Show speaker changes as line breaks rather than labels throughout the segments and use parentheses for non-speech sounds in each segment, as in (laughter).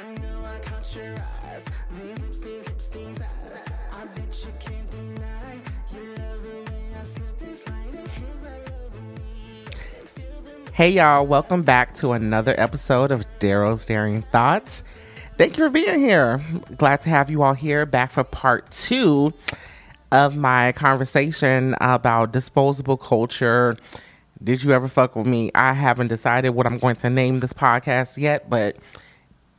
I I caught your eyes. These lips, these lips, these eyes. I bet you can't deny. You love the way I slip and slide. The
Hey y'all, welcome back to another episode of Daro's Daring Thoughts. Thank you for being here. Glad to have you all here back for part two of my conversation about disposable culture. Did you ever fuck with me? I haven't decided what I'm going to name this podcast yet, but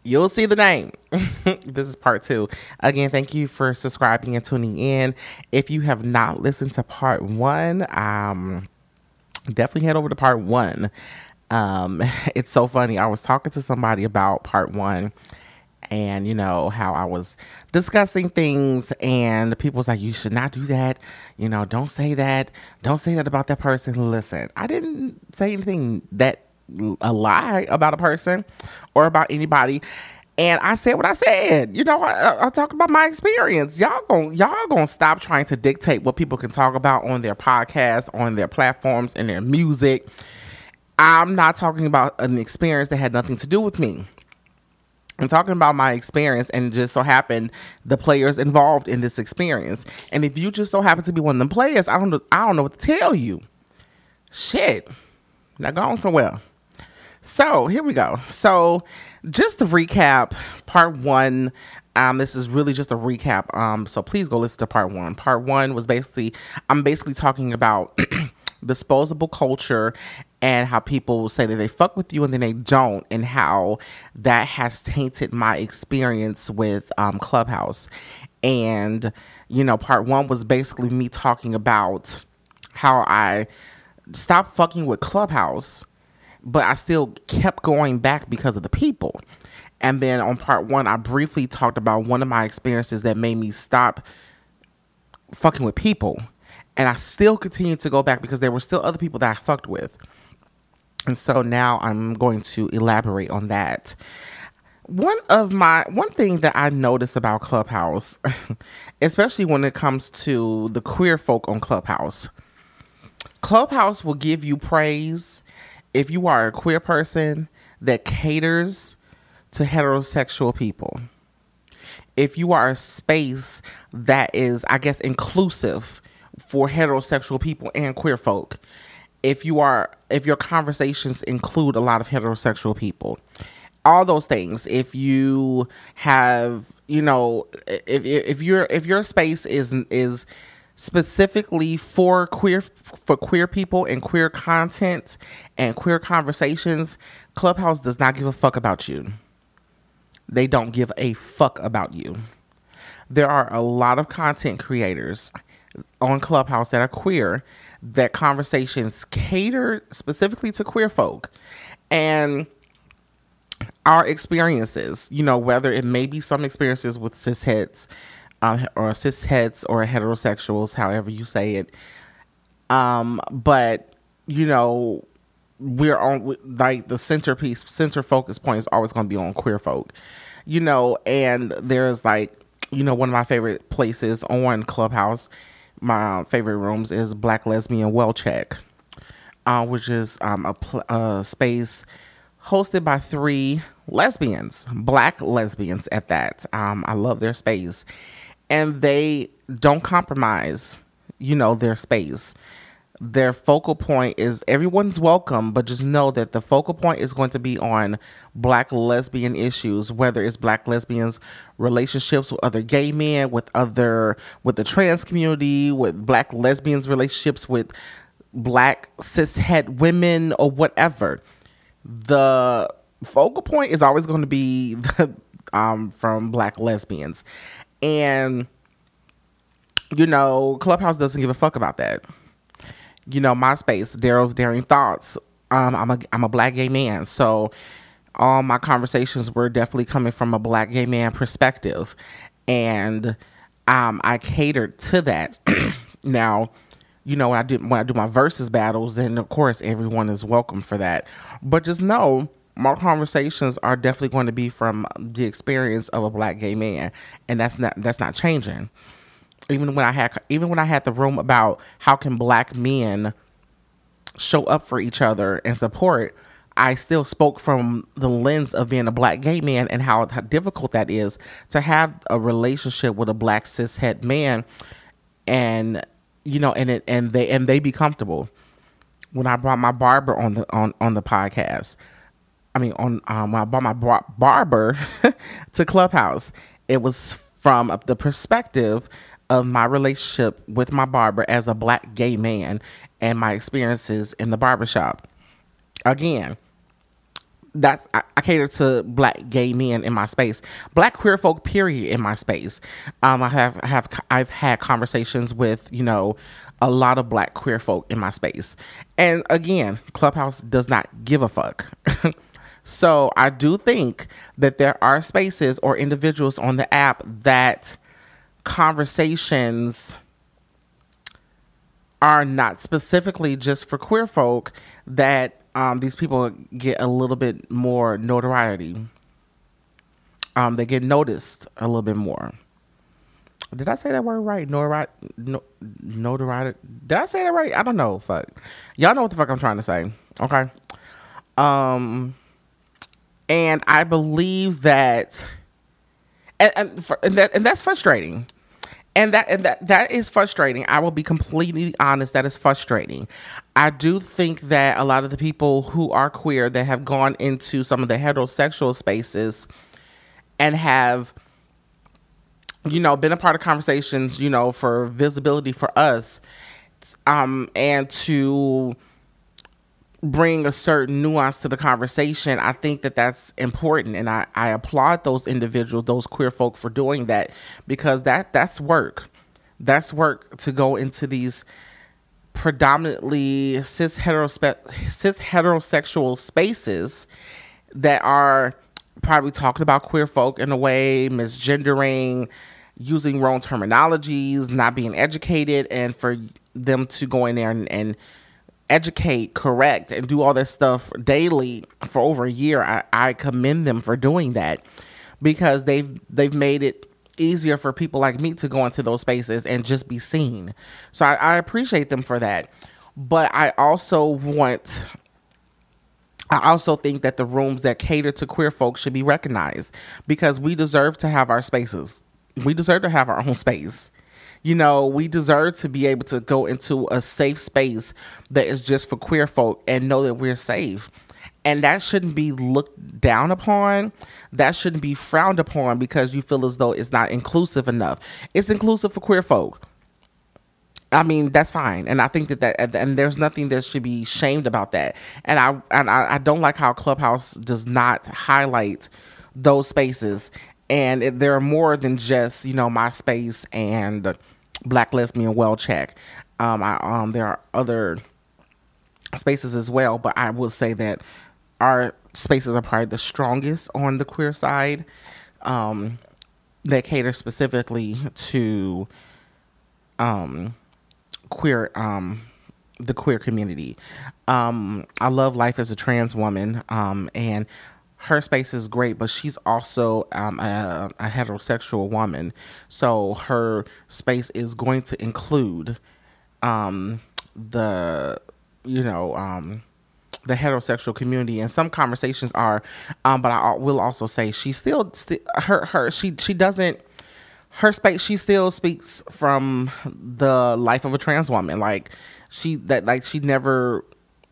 you'll see the name. (laughs) this is part two. Again, thank you for subscribing and tuning in. If you have not listened to part one, um, definitely head over to part one. Um, (laughs) it's so funny. I was talking to somebody about part one and you know how I was discussing things and people was like, you should not do that. You know, don't say that. Don't say that about that person. Listen, I didn't say anything that a lie about a person or about anybody. And I said what I said. You know, I, I talked about my experience. Y'all gon' y'all gonna stop trying to dictate what people can talk about on their podcasts, on their platforms, and their music. I'm not talking about an experience that had nothing to do with me. I'm talking about my experience and just so happened the players involved in this experience. And if you just so happen to be one of them players, I don't know, I don't know what to tell you. Shit. Now go on somewhere. So here we go. So just to recap, part one. Um, this is really just a recap. Um, so please go listen to part one. Part one was basically I'm basically talking about (clears throat) disposable culture and how people say that they fuck with you and then they don't, and how that has tainted my experience with um, Clubhouse. And you know, part one was basically me talking about how I stopped fucking with Clubhouse but I still kept going back because of the people. And then on part one, I briefly talked about one of my experiences that made me stop fucking with people. And I still continued to go back because there were still other people that I fucked with. And so now I'm going to elaborate on that. One of my one thing that I notice about Clubhouse, (laughs) especially when it comes to the queer folk on Clubhouse, Clubhouse will give you praise if you are a queer person that caters to heterosexual people. If you are a space that is, I guess, inclusive for heterosexual people and queer folk. If you are, if your conversations include a lot of heterosexual people, all those things. If you have, you know, if if your if your space is is specifically for queer for queer people and queer content and queer conversations, Clubhouse does not give a fuck about you. They don't give a fuck about you. There are a lot of content creators on Clubhouse that are queer that conversations cater specifically to queer folk and our experiences, you know, whether it may be some experiences with cisheads um, or cisheads or heterosexuals, however you say it. Um, but you know, we're on like the centerpiece, center focus point is always going to be on queer folk, you know. And there's like, you know, one of my favorite places on Clubhouse, my favorite rooms is Black Lesbian Well Check, uh, which is um, a, pl- space hosted by three lesbians, black lesbians at that. Um, I love their space and they don't compromise, you know, their space. Their focal point is everyone's welcome, but just know that the focal point is going to be on black lesbian issues, whether it's black lesbians' relationships with other gay men, with other with the trans community, with black lesbians' relationships with black cishet women or whatever. The focal point is always going to be (laughs) the, um, from black lesbians and, you know, Clubhouse doesn't give a fuck about that. You know, MySpace, Daro's Daring Thoughts. Um, I'm a I'm a black gay man, so all my conversations were definitely coming from a black gay man perspective, and um, I catered to that. (clears throat) now, you know, when I do when I do my versus battles, then of course everyone is welcome for that. But just know my conversations are definitely going to be from the experience of a black gay man, and that's not that's not changing. Even when I had even when I had the room about how can black men show up for each other and support, I still spoke from the lens of being a black gay man and how, how difficult that is to have a relationship with a black cis cishet man, and you know, and it and they and they be comfortable. When I brought my barber on the on on the podcast, I mean on um, when I brought my bar- barber (laughs) to Clubhouse, it was from the perspective of my relationship with my barber as a black gay man and my experiences in the barbershop. Again, that's I, I, cater to black gay men in my space, black queer folk period in my space. Um, I have have I've had conversations with you know a lot of black queer folk in my space, and again, Clubhouse does not give a fuck. (laughs) so I do think that there are spaces or individuals on the app that conversations are not specifically just for queer folk that um, these people get a little bit more notoriety. Um, they get noticed a little bit more. Did I say that word right? Notoriety. No, notoriety. Did I say that right? I don't know. Fuck. Y'all know what the fuck I'm trying to say. Okay. Um, and I believe that, and and, for, and that and that's frustrating and that and that that is frustrating. I will be completely honest. That is frustrating. I do think that a lot of the people who are queer that have gone into some of the heterosexual spaces and have you know been a part of conversations you know for visibility for us um and to bring a certain nuance to the conversation, I think that that's important, and I, I applaud those individuals, those queer folk, for doing that because that that's work. That's work to go into these predominantly cis heterospe- cis heterosexual spaces that are probably talking about queer folk in a way, misgendering, using wrong terminologies, not being educated, and for them to go in there and, and educate, correct, and do all this stuff daily for over a year. I, I commend them for doing that because they've they've made it easier for people like me to go into those spaces and just be seen. So I, I appreciate them for that. But I also want I also think that the rooms that cater to queer folks should be recognized because we deserve to have our spaces. We deserve to have our own space you know, we deserve to be able to go into a safe space that is just for queer folk and know that we're safe. And that shouldn't be looked down upon. That shouldn't be frowned upon because you feel as though it's not inclusive enough. It's inclusive for queer folk. I mean, that's fine, and I think that that and there's nothing that should be shamed about that. And I and I, I don't like how Clubhouse does not highlight those spaces, and it, there are more than just you know my space and Black Lesbian Well Check. Um, I, um, there are other spaces as well, but I will say that our spaces are probably the strongest on the queer side. Um, that cater specifically to um, queer um, the queer community. Um, I love life as a trans woman, um, and her space is great, but she's also um, a, a, heterosexual woman. So her space is going to include um, the, you know, um, the heterosexual community. And some conversations are, um, but I will also say she still, st- her, her, she, she doesn't, her space, she still speaks from the life of a trans woman. Like she, that, like she never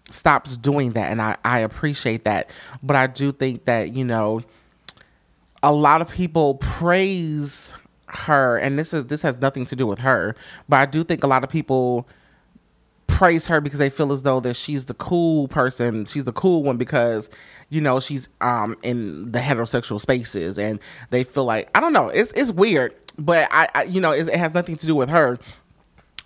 stops doing that and I, I appreciate that. But i do think that you know a lot of people praise her and this is this has nothing to do with her but i do think a lot of people praise her because they feel as though that she's the cool person she's the cool one because you know she's um in the heterosexual spaces and they feel like i don't know it's it's weird but i, I you know it, it has nothing to do with her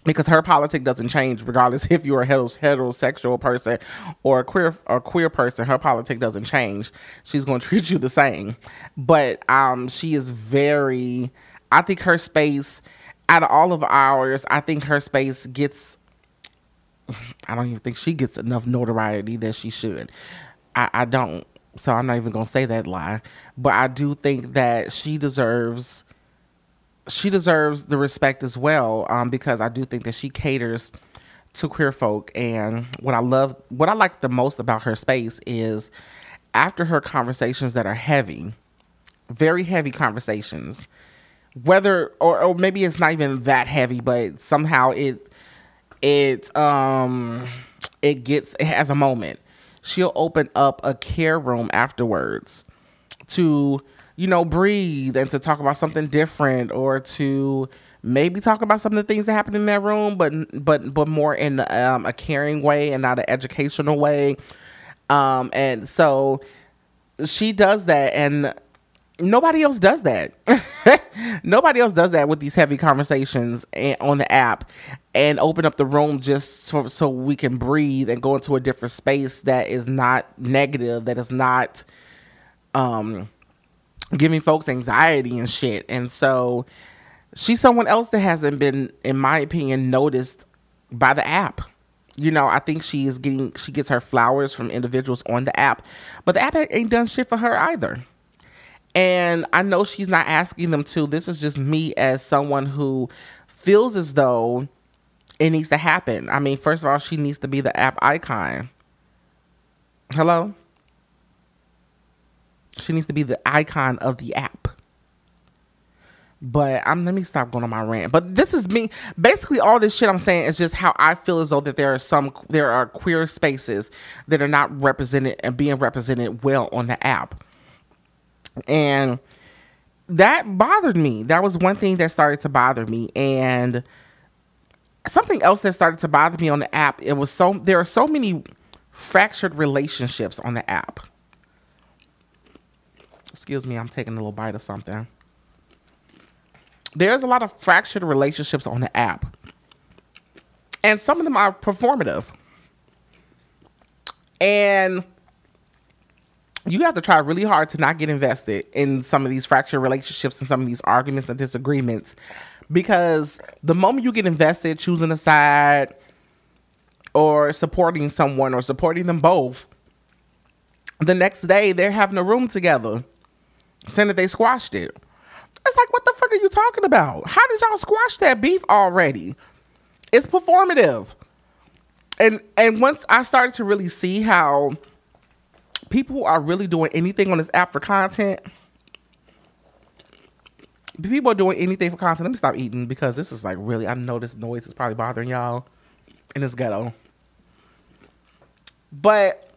because her politic doesn't change regardless (laughs) if you're a heterosexual person or a queer or queer person her politic doesn't change. She's going (laughs) to treat you the same. But um she is very i think her space out of all of ours i think her space gets (sighs) i don't even think she gets enough notoriety that she should. I, I don't. So i'm not even going to say that lie. But i do think that she deserves she deserves the respect as well um, because I do think that she caters to queer folk and what I love what I like the most about her space is after her conversations that are heavy, very heavy conversations, whether or, or maybe it's not even that heavy, but somehow it it um it gets it has a moment. She'll open up a care room afterwards to you know breathe and to talk about something different or to maybe talk about some of the things that happened in that room but but but more in um, a caring way and not an educational way. Um and so she does that and nobody else does that. (laughs) Nobody else does that with these heavy conversations on the app and open up the room just so, so we can breathe and go into a different space that is not negative that is not um giving folks anxiety and shit. And so she's someone else that hasn't been in my opinion noticed by the app. You know i think she is getting she gets her flowers from individuals on the app but the app ain't done shit for her either. And i know she's not asking them to. This is just me as someone who feels as though it needs to happen. I mean first of all she needs to be the app icon. Hello she needs to be the icon of the app but I'm let me stop going on my rant. But this is me. Basically, all this shit I'm saying is just how I feel as though that there are some there are queer spaces that are not represented and being represented well on the app, and that bothered me. That was one thing that started to bother me, and something else that started to bother me on the app. It was so there are so many fractured relationships on the app. Excuse me, I'm taking a little bite of something there's a lot of fractured relationships on the app. And some of them are performative. And you have to try really hard to not get invested in some of these fractured relationships and some of these arguments and disagreements because the moment you get invested choosing a side or supporting someone or supporting them both the next day they're having a room together saying that they squashed it it's like, what the fuck are you talking about? How did y'all squash that beef already? It's performative. And and once I started to really see how people are really doing anything on this app for content, people are doing anything for content. Let me stop eating because this is like really. I know this noise is probably bothering y'all in this ghetto, but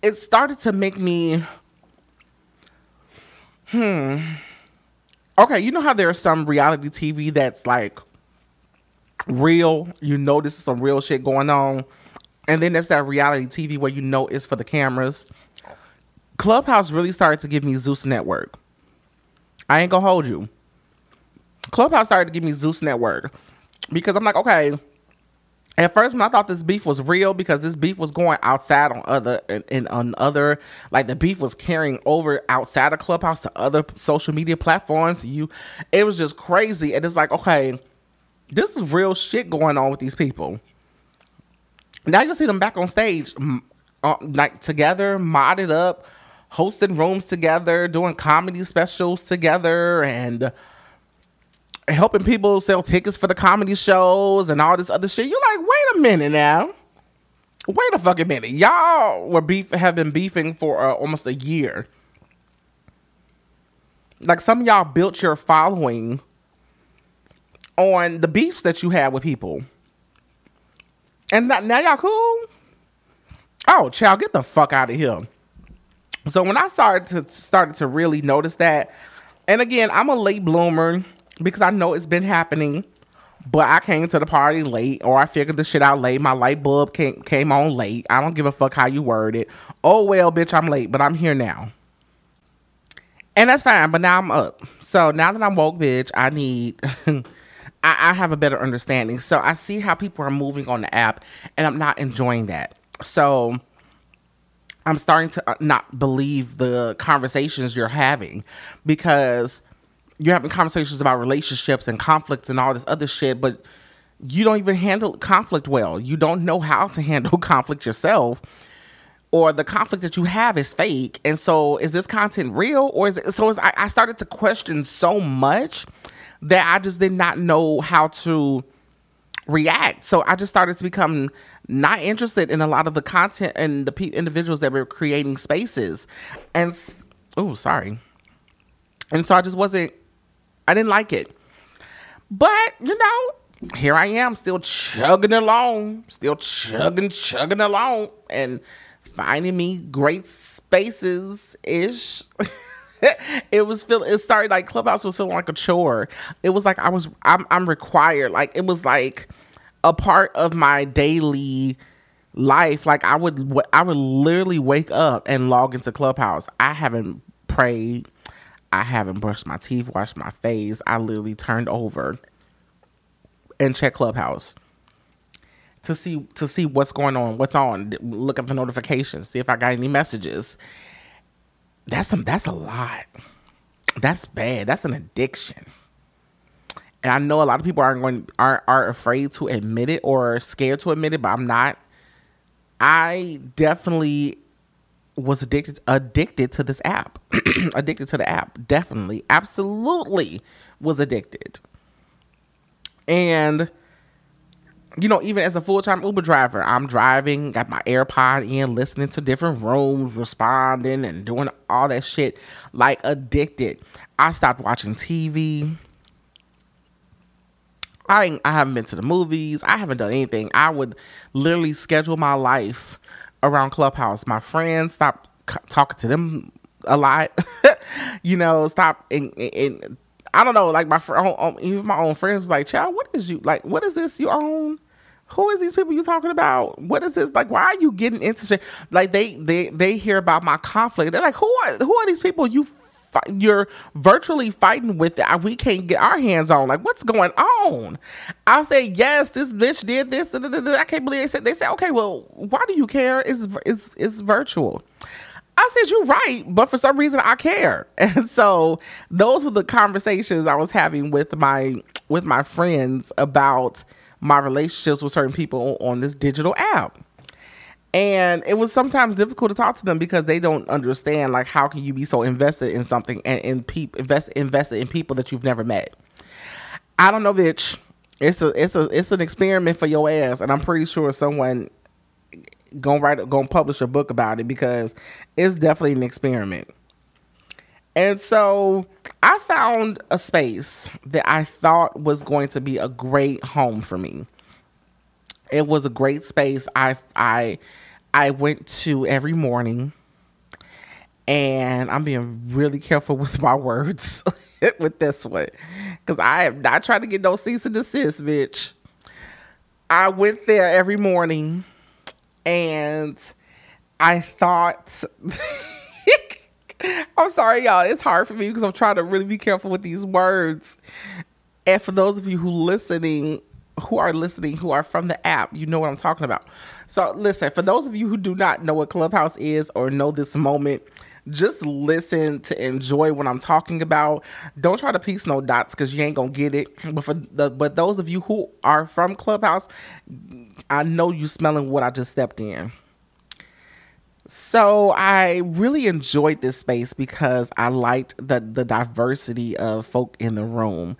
it started to make me Hmm. Okay, you know how there's some reality TV that's like real, you know this is some real shit going on. And then there's that reality TV where you know it's for the cameras. Clubhouse really started to give me Zeus Network. I ain't gonna hold you. Clubhouse started to give me Zeus Network because I'm like, okay, at first when I thought this beef was real because this beef was going outside on other and, on other like the beef was carrying over outside of Clubhouse to other social media platforms. You, it was just crazy, and it's like okay, this is real shit going on with these people. Now you'll see them back on stage, uh, like together, modded up, hosting rooms together, doing comedy specials together, and helping people sell tickets for the comedy shows and all this other shit. You're like, wait a minute now. Wait a fucking minute. Y'all were beef have been beefing for uh, almost a year. Like some of y'all built your following on the beefs that you had with people. And now, now y'all cool? Oh, child, get the fuck out of here. So when I started to started to really notice that, and again, I'm a late bloomer because I know it's been happening. But I came to the party late, or I figured the shit out late. My light bulb came came on late. I don't give a fuck how you word it. Oh well, bitch, I'm late, but I'm here now. And that's fine, but now I'm up. So now that I'm woke, bitch, I need (laughs) I, I have a better understanding. So I see how people are moving on the app, and I'm not enjoying that. So I'm starting to uh, not believe the conversations you're having because you're having conversations about relationships and conflicts and all this other shit, but you don't even handle conflict well. You don't know how to (laughs) handle conflict yourself, or the conflict that you have is fake. And so, is this content real, or is it? So, I, I started to question so much that I just did not know how to react. So I just started to become not interested in a lot of the content and the pe- individuals that were creating spaces. And oh, sorry. And so I just wasn't I didn't like it. But, you know, here I am still chugging along, still chugging, chugging along, and finding me great spaces ish. (laughs) it was feel it started like Clubhouse was feeling like a chore. It was like I was I'm I'm required. Like it was like a part of my daily life. Like I would I would literally wake up and log into Clubhouse. I haven't prayed. I haven't brushed my teeth, washed my face. I literally turned over and check Clubhouse to see to see what's going on, what's on. Look at the notifications, see if I got any messages. That's a, that's a lot. That's bad. That's an addiction. And I know a lot of people aren't going are are afraid to admit it or scared to admit it, but I'm not. I definitely was addicted addicted to this app. (clears throat) addicted to the app. Definitely. Absolutely was addicted. And you know, even as a full time Uber driver, I'm driving, got my AirPod in, listening to different rooms, responding and doing all that shit like addicted. I stopped watching TV. I I haven't been to the movies. I haven't done anything. I would literally schedule my life around Clubhouse. My friends stopped c- talking to them a lot. (laughs) you know, stop and, and I don't know, like my friend, even my own friends was like, "Child, what is you like? What is this you own? Who is these people you talking about? What is this? Like, why are you getting into shit? Like they they they hear about my conflict. They're like, who are who are these people you you're virtually fighting with it. we can't get our hands on. Like, what's going on? I say, yes, this bitch did this. I can't believe they said. They said, okay, well, why do you care? It's it's it's virtual. I said, you're right, but for some reason I care. (laughs) And so those were the conversations I was having with my with my friends about my relationships with certain people on this digital app. And it was sometimes difficult to talk to them because they don't understand like how can you be so invested in something and in people invest invested in people that you've never met. I don't know, bitch. It's a it's a it's an experiment for your ass, and I'm pretty sure someone gonna write gonna publish a book about it because it's definitely an experiment. And so I found a space that I thought was going to be a great home for me. It was a great space. I I I went to every morning and I'm being really careful (laughs) with my words (laughs) with this one because I am not trying to get no cease and desist, bitch. I went there every morning and I thought (laughs) I'm sorry, y'all. It's hard for me because I'm trying to really be careful with these words. And for those of you who listening, who are listening, who are from the app, you know what I'm talking about. So listen, for those of you who do not know what Clubhouse is or know this moment, just listen to enjoy what I'm talking about. Don't try to piece no dots because you ain't gonna get it. But for the but those of you who are from Clubhouse, I know you smelling what I just stepped in. So I really enjoyed this space because I liked the the diversity of folk in the room.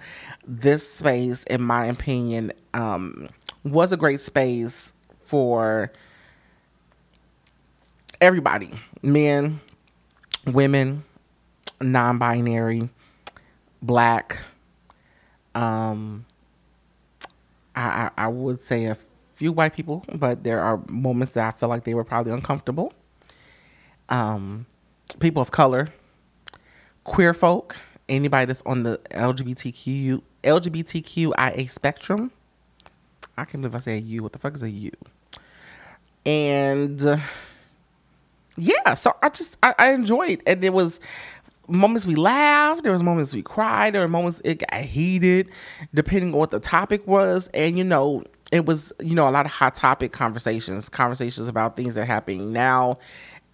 This space, in my opinion, um, was a great space for everybody, men, women, non-binary, black. Um, I, I would say a few white people, but there are moments that I feel like they were probably uncomfortable. Um, people of color, queer folk, anybody that's on the LGBTQ LGBTQIA spectrum. I can't believe I said you. What the fuck is a you? And uh, yeah, so I just I, I enjoyed, and there was moments we laughed, there was moments we cried, there were moments it got heated, depending on what the topic was, and you know it was you know a lot of hot topic conversations, conversations about things that are happening now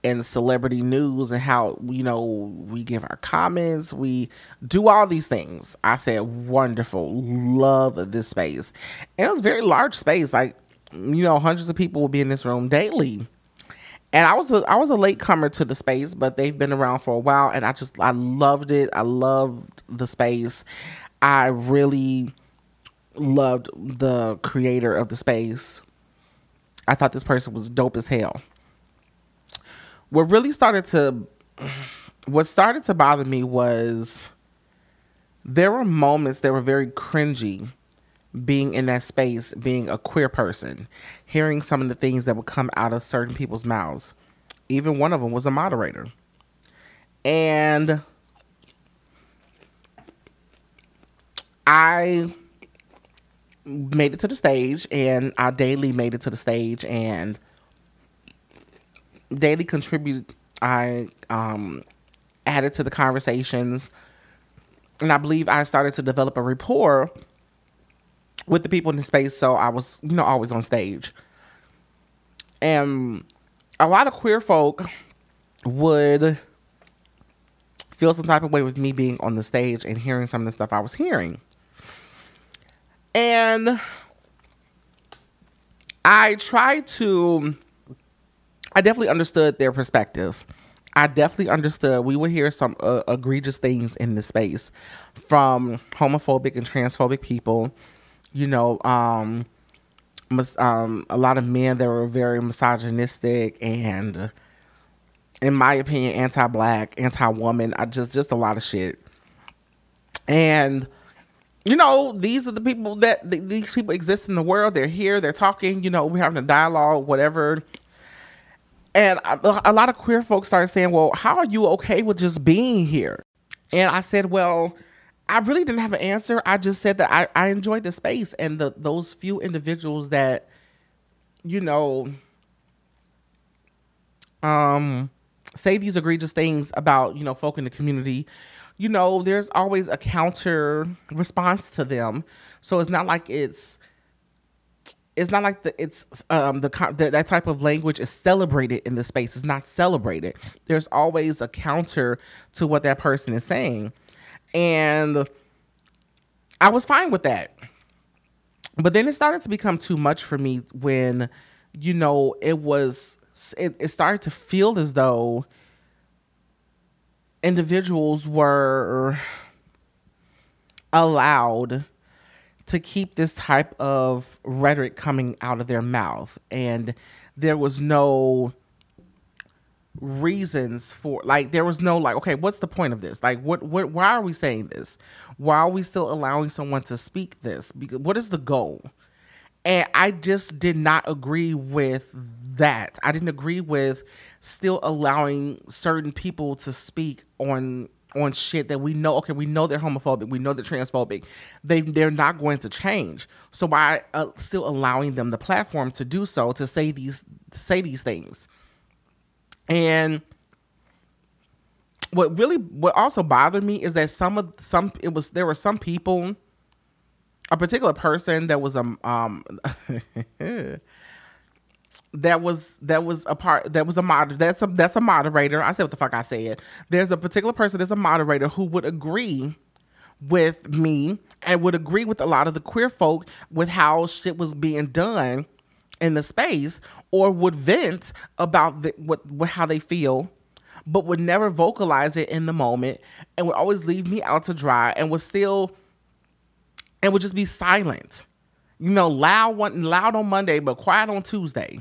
in celebrity news and how you know we give our comments we do all these things i said wonderful love this space and it was very large space like you know hundreds of people will be in this room daily and I was a, I was a late comer to the space, but they've been around for a while, and I just I loved it. I loved the space. I really loved the creator of the space. I thought this person was dope as hell. What really started to what started to bother me was there were moments that were very cringy being in that space, being a queer person, hearing some of the things that would come out of certain people's mouths. Even one of them was a moderator. And I made it to the stage and I daily made it to the stage and daily contributed I um added to the conversations and I believe I started to develop a rapport with the people in the space so I was you know always on stage. And a lot of queer folk would feel some type of way with me being on the stage and hearing some of the stuff I was hearing. And I tried to, I definitely understood their perspective. I definitely understood. We would hear some uh, egregious things in this space from homophobic and transphobic people. You know, um, mis- um, a lot of men that were very misogynistic and, in my opinion, anti-black, anti-woman. I just just a lot of shit. And you know, these are the people that th- these people exist in the world. They're here. They're talking. You know, we're having a dialogue, whatever. And a, lot of queer folks started saying, "Well, how are you okay with just being here?" And I said, "Well." I really didn't have an answer. I just said that I, I enjoyed the space and the those few individuals that, you know, um, say these egregious things about you know folk in the community you know, there's always a counter response to them. So it's not like it's it's not like the it's um the, the that type of language is celebrated in the space. It's not celebrated. There's always a counter to what that person is saying, and I was fine with that. But then it started to become too much for me when, you know, it was it, it started to feel as though individuals were allowed to keep this type of rhetoric coming out of their mouth. And there was no reasons for like there was no like okay what's the point of this? Like what what why are we saying this? Why are we still allowing someone to speak this? Because what is the goal? And i just did not agree with that. I didn't agree with still allowing certain people to speak on on shit that we know okay we know they're homophobic we know they're transphobic. They they're not going to change. So by uh, still allowing them the platform to do so to say these say these things. And what really what also bothered me is that some of some it was there were some people a particular person that was a um (laughs) that was that was a part that was a mod that's a that's a moderator. I said what the fuck I said. There's a particular person that's a moderator who would agree with me and would agree with a lot of the queer folk with how shit was being done in the space or would vent about the, what, what how they feel but would never vocalize it in the moment and would always leave me out to dry and would still and would just be silent you know loud one loud on monday but quiet on tuesday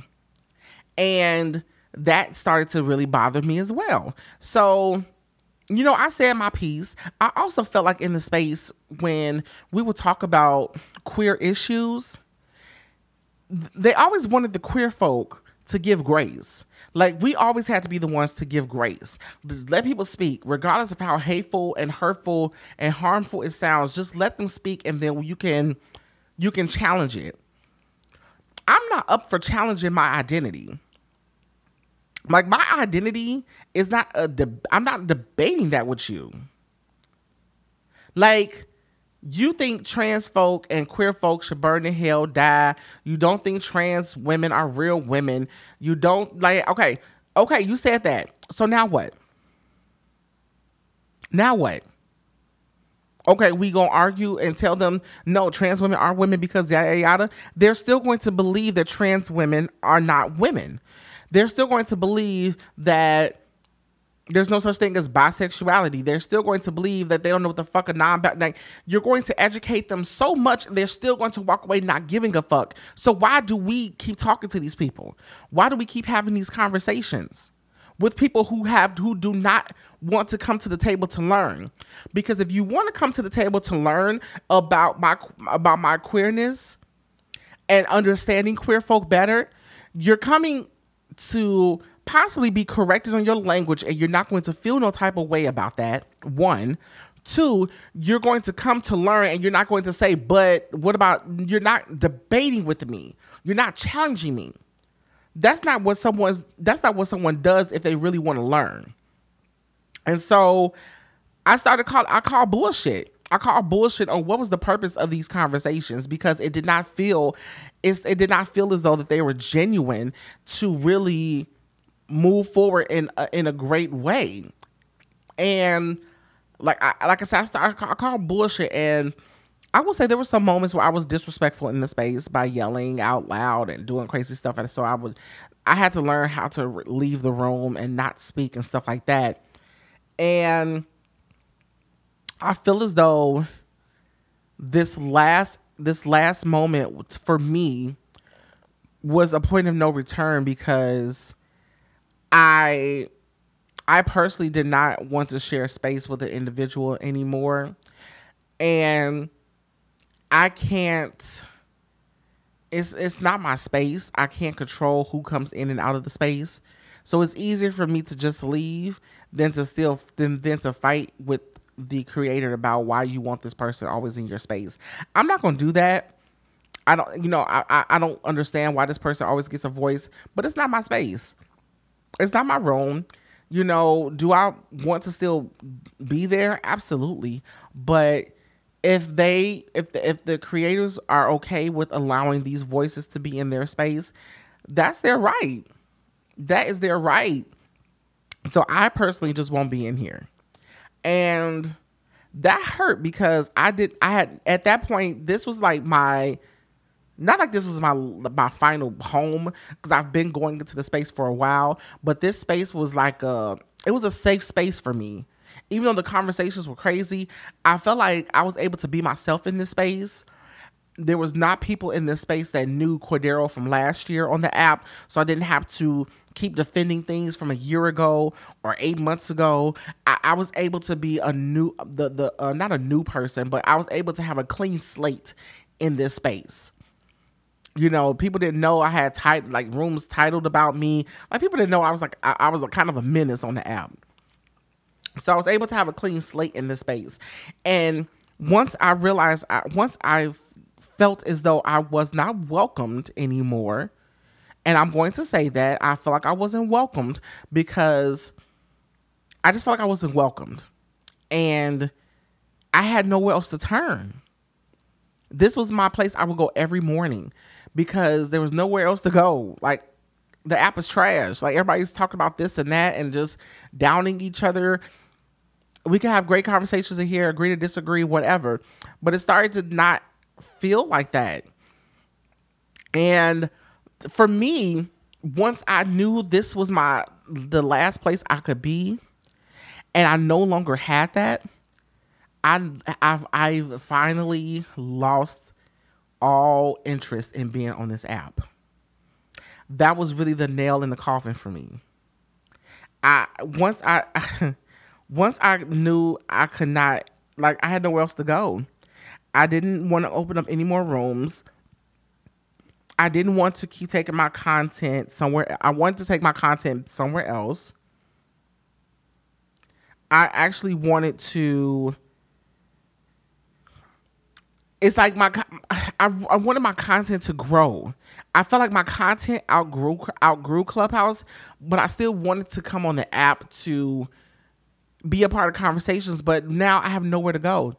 and that started to really bother me as well. So, you know, I said my piece. I also felt like in the space when we would talk about queer issues, they always wanted the queer folk to give grace. Like we always had to be the ones to give grace. Let people speak, regardless of how hateful and hurtful and harmful it sounds. Just let them speak, and then you can you can challenge it. I'm not up for challenging my identity. Like my identity is not a de- I'm not debating that with you. Like you think trans folk and queer folk should burn in hell, die. You don't think trans women are real women. You don't like okay, okay, you said that. So now what? Now what? Okay, we gonna argue and tell them no, trans women are women because yada yada. They're still going to believe that trans women are not women they're still going to believe that there's no such thing as bisexuality. They're still going to believe that they don't know what the fuck a non like you're going to educate them so much they're still going to walk away not giving a fuck. So why do we keep talking to these people? Why do we keep having these conversations with people who have who do not want to come to the table to learn? Because if you want to come to the table to learn about my about my queerness and understanding queer folk better, you're coming to possibly be corrected on your language and you're not going to feel no type of way about that. One. Two, you're going to come to learn and you're not going to say, but what about you're not debating with me? You're not challenging me. That's not what someone's that's not what someone does if they really want to learn. And so I started call I call bullshit. I call bullshit on what was the purpose of these conversations because it did not feel it did not feel as though that they were genuine to really move forward in a, in a great way. And like I like I said, I, started, I call bullshit, and I will say there were some moments where I was disrespectful in the space by yelling out loud and doing crazy stuff, and so I would I had to learn how to leave the room and not speak and stuff like that. And I feel as though this last this last moment for me was a point of no return because I I personally did not want to share space with an individual anymore. And I can't it's it's not my space. I can't control who comes in and out of the space. So it's easier for me to just leave than to still than than to fight with the creator about why you want this person always in your space. I'm not gonna do that. I don't you know, I, I, I don't understand why this person always gets a voice, but it's not my space it's not my room. You know, do I want to still be there? Absolutely. But if they if the, if the creators are okay with allowing these voices to be in their space, that's their right. That is their right. So I personally just won't be in here. And that hurt because I did I had at that point this was like my not like this was my my final home because I've been going into the space for a while, but this space was like a it was a safe space for me. Even though the conversations were crazy, I felt like I was able to be myself in this space. There was not people in this space that knew Cordaro from last year on the app, so I didn't have to keep defending things from a year ago or eight months ago. I, I was able to be a new the the uh, not a new person, but I was able to have a clean slate in this space you know, people didn't know I had tight like rooms titled about me. Like people didn't know I was like I, I was a kind of a menace on the app. So I was able to have a clean slate in this space. And once I realized, I, once I felt as though I was not welcomed anymore, and I'm going to say that I feel like I wasn't welcomed because I just felt like I wasn't welcomed, and I had nowhere else to turn. This was my place I would go every morning because there was nowhere else to go. Like the app is trash. Like everybody's talking about this and that and just downing each other. We can have great conversations in here, agree to disagree, whatever. But it started to not feel like that. And for me, once I knew this was my the last place I could be, and I no longer had that, I I've I've finally lost all interest in being on this app. That was really the nail in the coffin for me. I once I (laughs) once I knew I could not like I had nowhere else to go. I didn't want to open up any more rooms. I didn't want to keep taking my content somewhere. I wanted to take my content somewhere else. I actually wanted to it's like my I, I wanted my content to grow. I felt like my content outgrew outgrew Clubhouse, but I still wanted to come on the app to be a part of conversations. But now I have nowhere to go,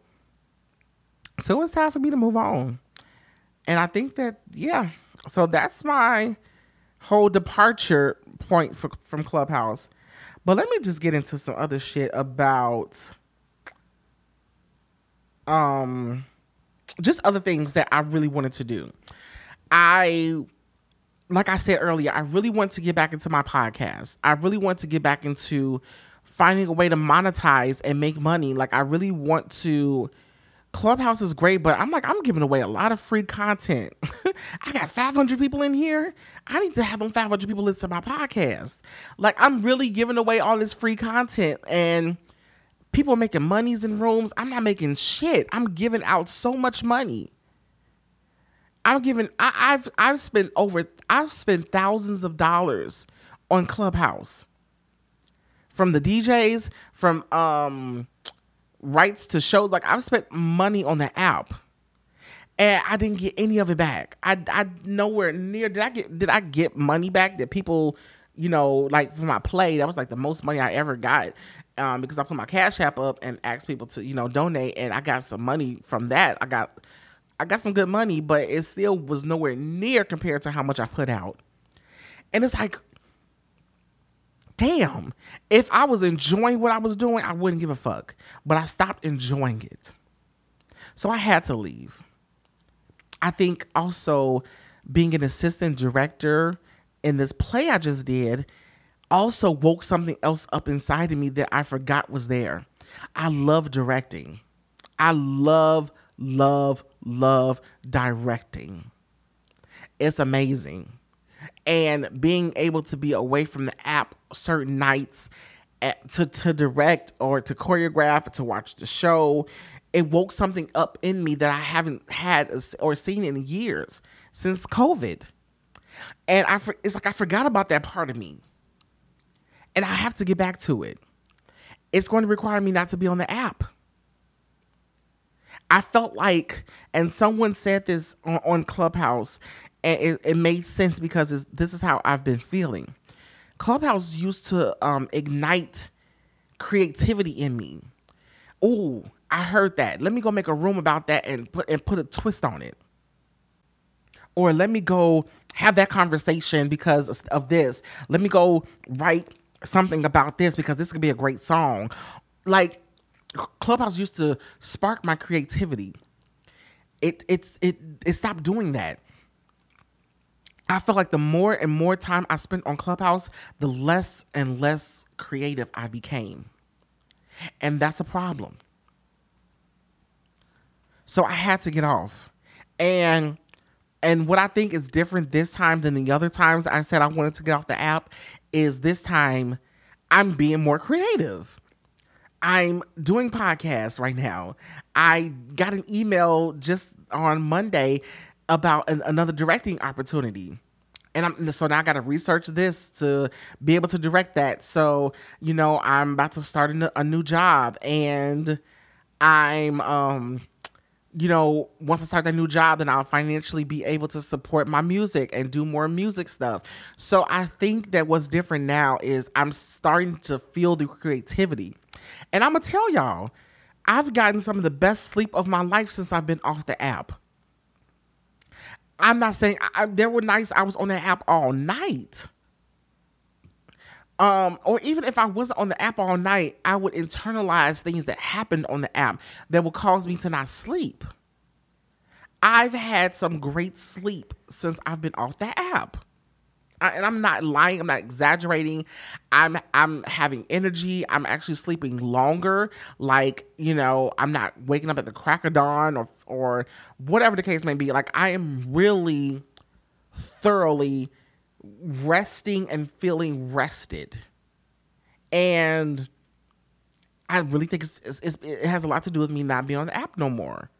so it's time for me to move on. And I think that yeah, so that's my whole departure point for, from Clubhouse. But let me just get into some other shit about um just other things that I really wanted to do. I like I said earlier, I really want to get back into my podcast. I really want to get back into finding a way to monetize and make money. Like I really want to Clubhouse is great, but I'm like, I'm giving away a lot of free content. (laughs) I got 500 people in here. I need to have them 500 people listen to my podcast. Like, I'm really giving away all this free content, and people are making monies in rooms. I'm not making shit. I'm giving out so much money. I'm giving. I, I've I've spent over. I've spent thousands of dollars on Clubhouse. From the DJs, from um rights to shows. Like I've spent money on the app, and I didn't get any of it back. I I nowhere near did I get did I get money back that people you know like for my play that was like the most money I ever got um, because I put my cash app up and asked people to you know donate and I got some money from that. I got I got some good money, but it still was nowhere near compared to how much I put out. And it's like damn, if I was enjoying what I was doing, I wouldn't give a fuck. But I stopped enjoying it. So I had to leave. I think also being an assistant director in this play I just did also woke something else up inside of me that I forgot was there. I love directing. I love, love, love directing. It's amazing and being able to be away from the app certain nights at, to, to direct or to choreograph or to watch the show it woke something up in me that i haven't had or seen in years since covid. And i it's like i forgot about that part of me. And i have to get back to it. It's going to require me not to be on the app. I felt like, and someone said this on, on Clubhouse, and it, it made sense because this is how I've been feeling. Clubhouse used to um, ignite creativity in me. Oh, I heard that. Let me go make a room about that and put and put a twist on it. Or let me go have that conversation because of this. Let me go write something about this because this could be a great song. Like Clubhouse used to spark my creativity. It it it it stopped doing that. I feel like the more and more time I spent on Clubhouse, the less and less creative I became. And that's a problem. So I had to get off. And and what I think is different this time than the other times I said I wanted to get off the app is this time I'm being more creative. I'm doing podcasts right now. I got an email just on Monday about an, another directing opportunity. And I'm so now I got to research this to be able to direct that. So, you know, I'm about to start a, new job and I'm um you know, once I start that new job, then I'll financially be able to support my music and do more music stuff. So I think that what's different now is I'm starting to feel the creativity. And I'm to tell y'all, I've gotten some of the best sleep of my life since I've been off the app. I'm not saying I, there were nights I was on the app all night. Um, or even if I wasn't on the app all night, I would internalize things that happened on the app that would cause me to not sleep. I've had some great sleep since I've been off the app. I, and I'm not lying. I'm not exaggerating. I'm I'm having energy. I'm actually sleeping longer. Like you know, I'm not waking up at the crack of dawn or or whatever the case may be. Like I am really thoroughly resting and feeling rested, and I really think it's, it's, it's, it has a lot to do with me not being on the app no more.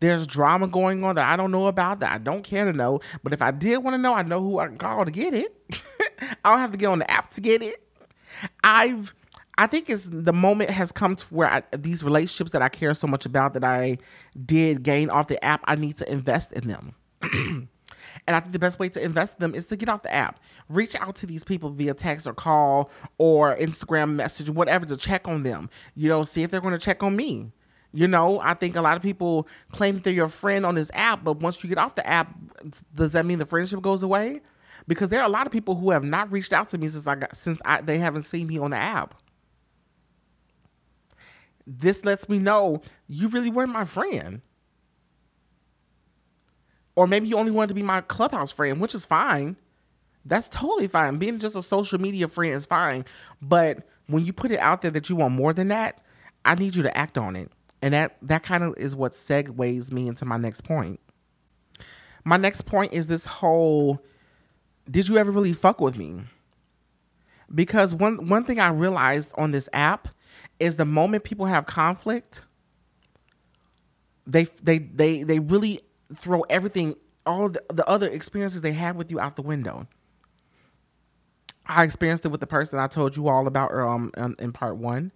There's drama going on that I don't know about that I don't care to know. But if I did want to know, I know who I can call to get it. (laughs) I don't have to get on the app to get it. I've I think it's the moment has come to where I, these relationships that I care so much about that I did gain off the app, I need to invest in them. (clears throat) and I think the best way to invest in them is to get off the app. Reach out to these people via text or call or Instagram message, whatever, to check on them. You know, see if they're going to check on me. You know, I think a lot of people claim that they're your friend on this app, but once you get off the app, does that mean the friendship goes away? Because there are a lot of people who have not reached out to me since I got since I, they haven't seen me on the app. This lets me know you really weren't my friend. Or maybe you only wanted to be my clubhouse friend, which is fine. That's totally fine. Being just a social media friend is fine. But when you put it out there that you want more than that, I need you to act on it. And that that kind of is what segues me into my next point. My next point is this whole did you ever really fuck with me? Because one one thing I realized on this app is the moment people have conflict, they they they they really throw everything all the, the other experiences they had with you out the window. I experienced it with the person I told you all about um in, in part 1.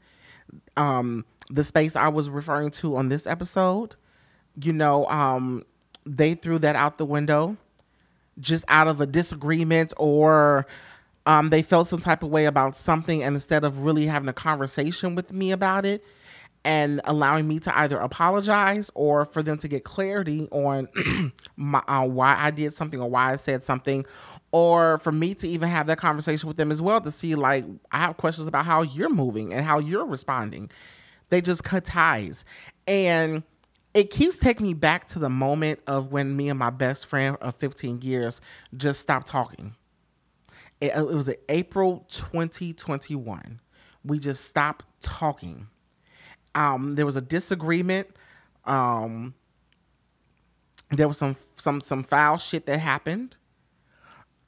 Um the space I was referring to on this episode, you know, um they threw that out the window just out of a disagreement or um, they felt some type of way about something and instead of really having a conversation with me about it and allowing me to either apologize or for them to get clarity on (clears throat) my, uh, why I did something or why I said something or for me to even have that conversation with them as well to see like I have questions about how you're moving and how you're responding. They just cut ties. And it keeps taking me back to the moment of when me and my best friend of 15 years just stopped talking. It, it was in April 2021. We just stopped talking. Um, there was a disagreement. Um, there was some some some foul shit that happened,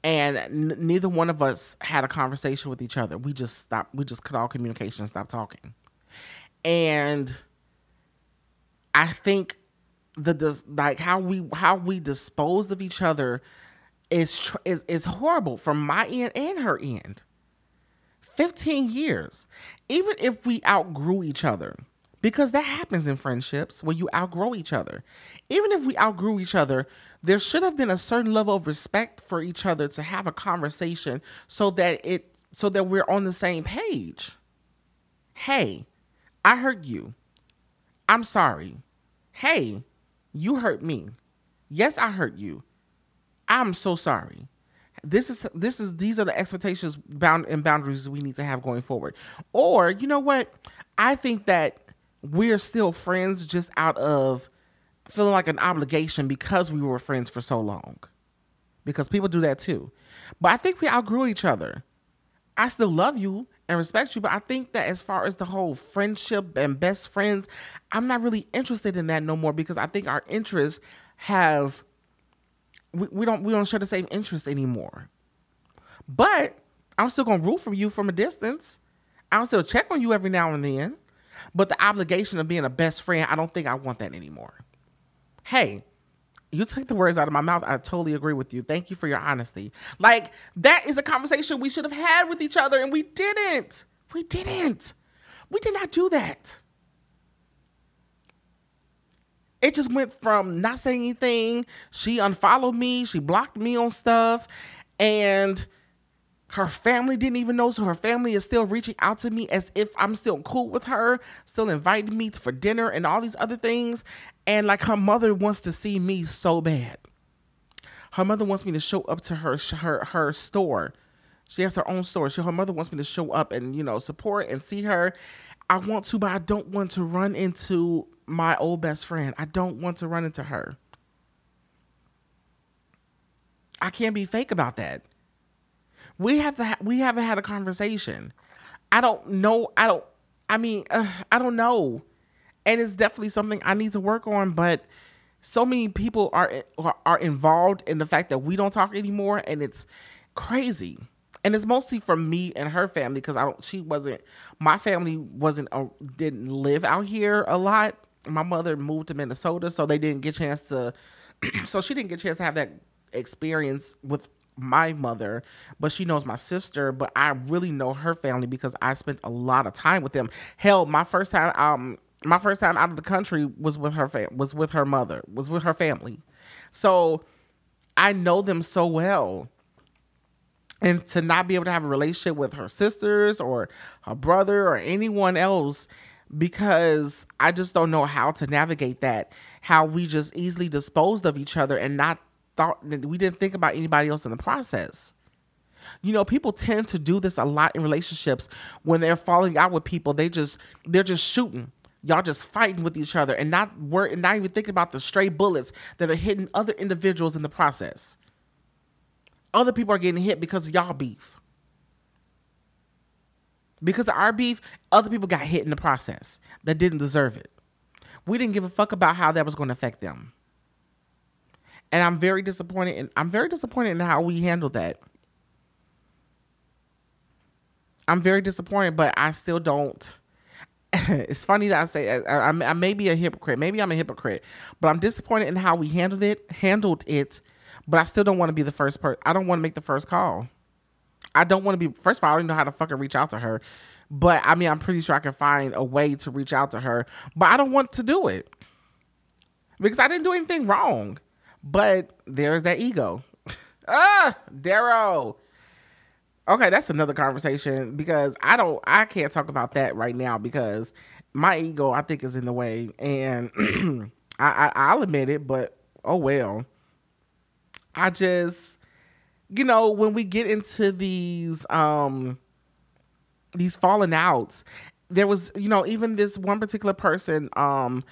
and n- neither one of us had a conversation with each other. We just stopped. We just cut all communication and stopped talking. And I think the like how we how we disposed of each other is tr- is is horrible from my end and her end. 15 years. Even if we outgrew each other, because that happens in friendships where you outgrow each other. Even if we outgrew each other, there should have been a certain level of respect for each other to have a conversation so that it so that we're on the same page. Hey, I hurt you. I'm sorry. Hey, you hurt me. Yes, I hurt you. I'm so sorry. This is this is these are the expectations bound and boundaries we need to have going forward. Or, you know what? I think that we're still friends just out of feeling like an obligation because we were friends for so long. Because people do that too. But I think we outgrew each other. I still love you and respect you, but I think that as far as the whole friendship and best friends, I'm not really interested in that no more because I think our interests have we, we don't we don't share the same interests anymore. But I'm still gonna root for you from a distance. I'll still check on you every now and then. But the obligation of being a best friend, I don't think I want that anymore. Hey, you took the words out of my mouth. I totally agree with you. Thank you for your honesty. Like, that is a conversation we should have had with each other, and we didn't. We didn't. We did not do that. It just went from not saying anything. She unfollowed me. She blocked me on stuff. And her family didn't even know. So her family is still reaching out to me as if I'm still cool with her, still inviting me for dinner and all these other things. And like her mother wants to see me so bad. Her mother wants me to show up to her her her store. She has her own store. She, her mother wants me to show up and you know support and see her. I want to, but I don't want to run into my old best friend. I don't want to run into her. I can't be fake about that. We have to. Ha- we haven't had a conversation. I don't know. I don't. I mean, uh, I don't know, and it's definitely something I need to work on. But so many people are are involved in the fact that we don't talk anymore, and it's crazy. And it's mostly from me and her family because I don't. She wasn't. My family wasn't. Uh, didn't live out here a lot. My mother moved to Minnesota, so they didn't get a chance to. (clears throat) so she didn't get a chance to have that experience with my mother, but she knows my sister. But I really know her family because I spent a lot of time with them. Hell, my first time, um, my first time out of the country was with her fam- was with her mother, was with her family. So I know them so well. And to not be able to have a relationship with her sisters or her brother or anyone else because I just don't know how to navigate that. How we just easily disposed of each other and not thought that we didn't think about anybody else in the process. You know, people tend to do this a lot in relationships when they're falling out with people. They just they're just shooting. Y'all just fighting with each other and not wor- not even thinking about the stray bullets that are hitting other individuals in the process. Other people are getting hit because of y'all beef. Because of our beef, other people got hit in the process that didn't deserve it. We didn't give a fuck about how that was going to affect them. And I'm very disappointed and I'm very disappointed in how we handled that. I'm very disappointed, but I still don't. (laughs) it's funny that I say I, I, I may be a hypocrite. Maybe I'm a hypocrite, but I'm disappointed in how we handled it. Handled it, but I still don't want to be the first person. I don't want to make the first call. I don't want to be. First of all, I don't even know how to fucking reach out to her, but I mean, I'm pretty sure I can find a way to reach out to her. But I don't want to do it because I didn't do anything wrong. But there's that ego. (laughs) ah, Daro. Okay, that's another conversation because I don't I can't talk about that right now because my ego I think is in the way and (clears throat) I, I I'll admit it, but oh well. I just you know, when we get into these um these falling outs, there was, you know, even this one particular person um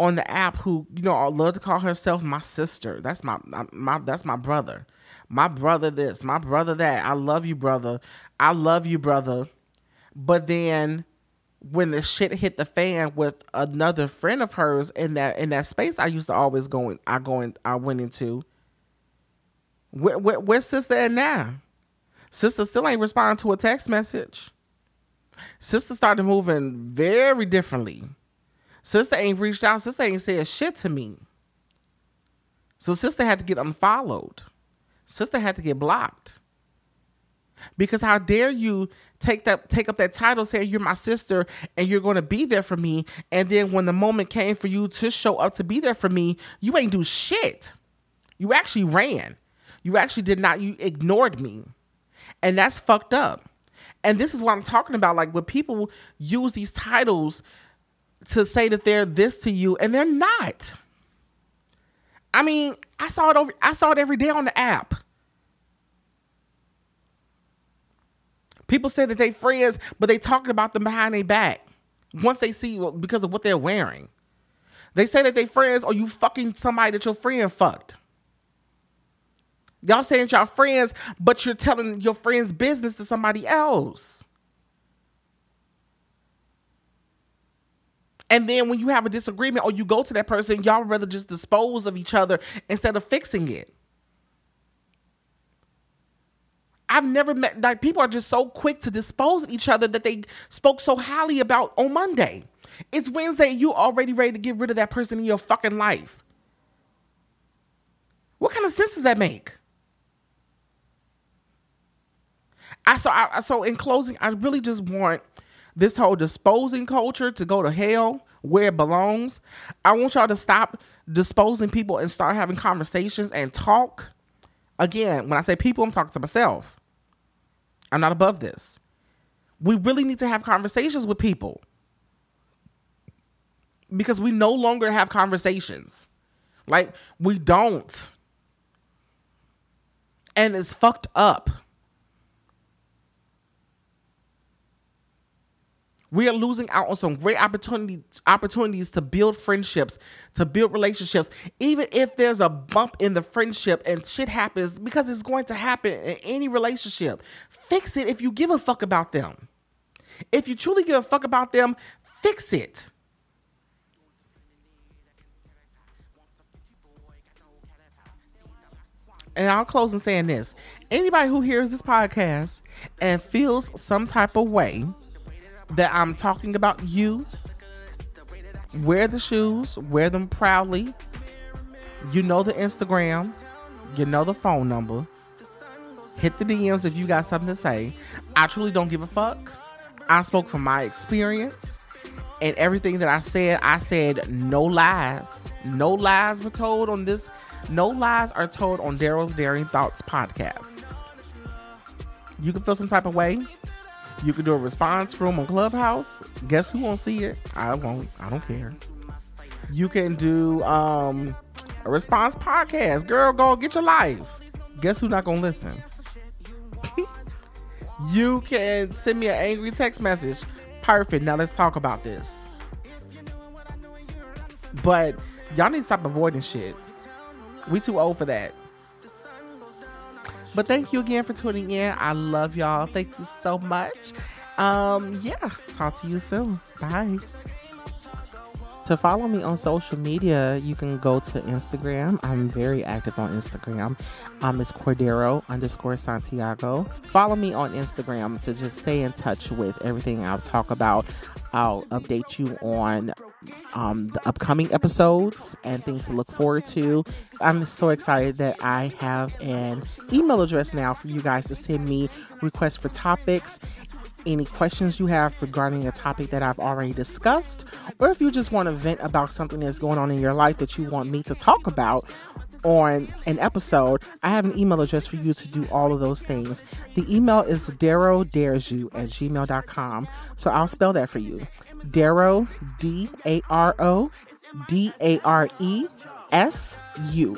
on the app who, you know, I love to call herself my sister. That's my my that's my brother my brother this, my brother that. I love you, brother. I love you, brother. But then when the shit hit the fan with another friend of hers in that in that space I used to always go in, I go in, I went into. Where, where, where's sister at now? Sister still ain't responding to a text message. Sister started moving very differently. Sister ain't reached out. Sister ain't said shit to me. So sister had to get unfollowed. Sister had to get blocked. Because how dare you take that take up that title saying you're my sister and you're going to be there for me and then when the moment came for you to show up to be there for me, you ain't do shit. You actually ran. You actually did not you ignored me. And that's fucked up. And this is what I'm talking about like when people use these titles to say that they're this to you and they're not. I mean, I saw it over I saw it every day on the app. People say that they friends, but they talking about them behind their back. Once they see because of what they're wearing. They say that they friends or you fucking somebody that your friend fucked. Y'all saying y'all friends, but you're telling your friend's business to somebody else. And then when you have a disagreement or you go to that person, y'all rather just dispose of each other instead of fixing it. I've never met like people are just so quick to dispose of each other that they spoke so highly about on Monday. It's Wednesday, you already ready to get rid of that person in your fucking life. What kind of sense does that make? I so I, so in closing, I really just want this whole disposing culture to go to hell where it belongs. I want y'all to stop disposing people and start having conversations and talk. Again, when I say people, I'm talking to myself. I'm not above this. We really need to have conversations with people because we no longer have conversations. Like, we don't. And it's fucked up. We are losing out on some great opportunity opportunities to build friendships, to build relationships. Even if there's a bump in the friendship and shit happens, because it's going to happen in any relationship. Fix it if you give a fuck about them. If you truly give a fuck about them, fix it. And I'll close in saying this. Anybody who hears this podcast and feels some type of way that I'm talking about you. Wear the shoes, wear them proudly. You know the Instagram, you know the phone number. Hit the DMs if you got something to say. I truly don't give a fuck. I spoke from my experience and everything that I said, I said no lies. No lies were told on this. No lies are told on Daro's Daring Thoughts podcast. You can feel some type of way. You can do a response room on Clubhouse. Guess who won't see it? I won't. I don't care. You can do um, a response podcast. Girl, go get your life. Guess who's not gonna listen? (laughs) you can send me an angry text message. Perfect. Now let's talk about this. But y'all need to stop avoiding shit. We too old for that. But thank you again for tuning in. I love y'all. Thank you so much. Um, yeah, talk to you soon. Bye. To follow me on social media, you can go to Instagram. I'm very active on Instagram. Um, it's Cordaro underscore Santiago. Follow me on Instagram to just stay in touch with everything I'll talk about. I'll update you on um, the upcoming episodes and things to look forward to. I'm so excited that I have an email address now for you guys to send me requests for topics any questions you have regarding a topic that I've already discussed, or if you just want to vent about something that's going on in your life that you want me to talk about on an episode, I have an email address for you to do all of those things. The email is Daro Dares You at gmail.com. So I'll spell that for you. Daro, D A R O D A R E S U.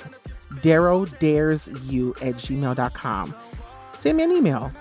Daro Dares You at gmail.com. Send me an email.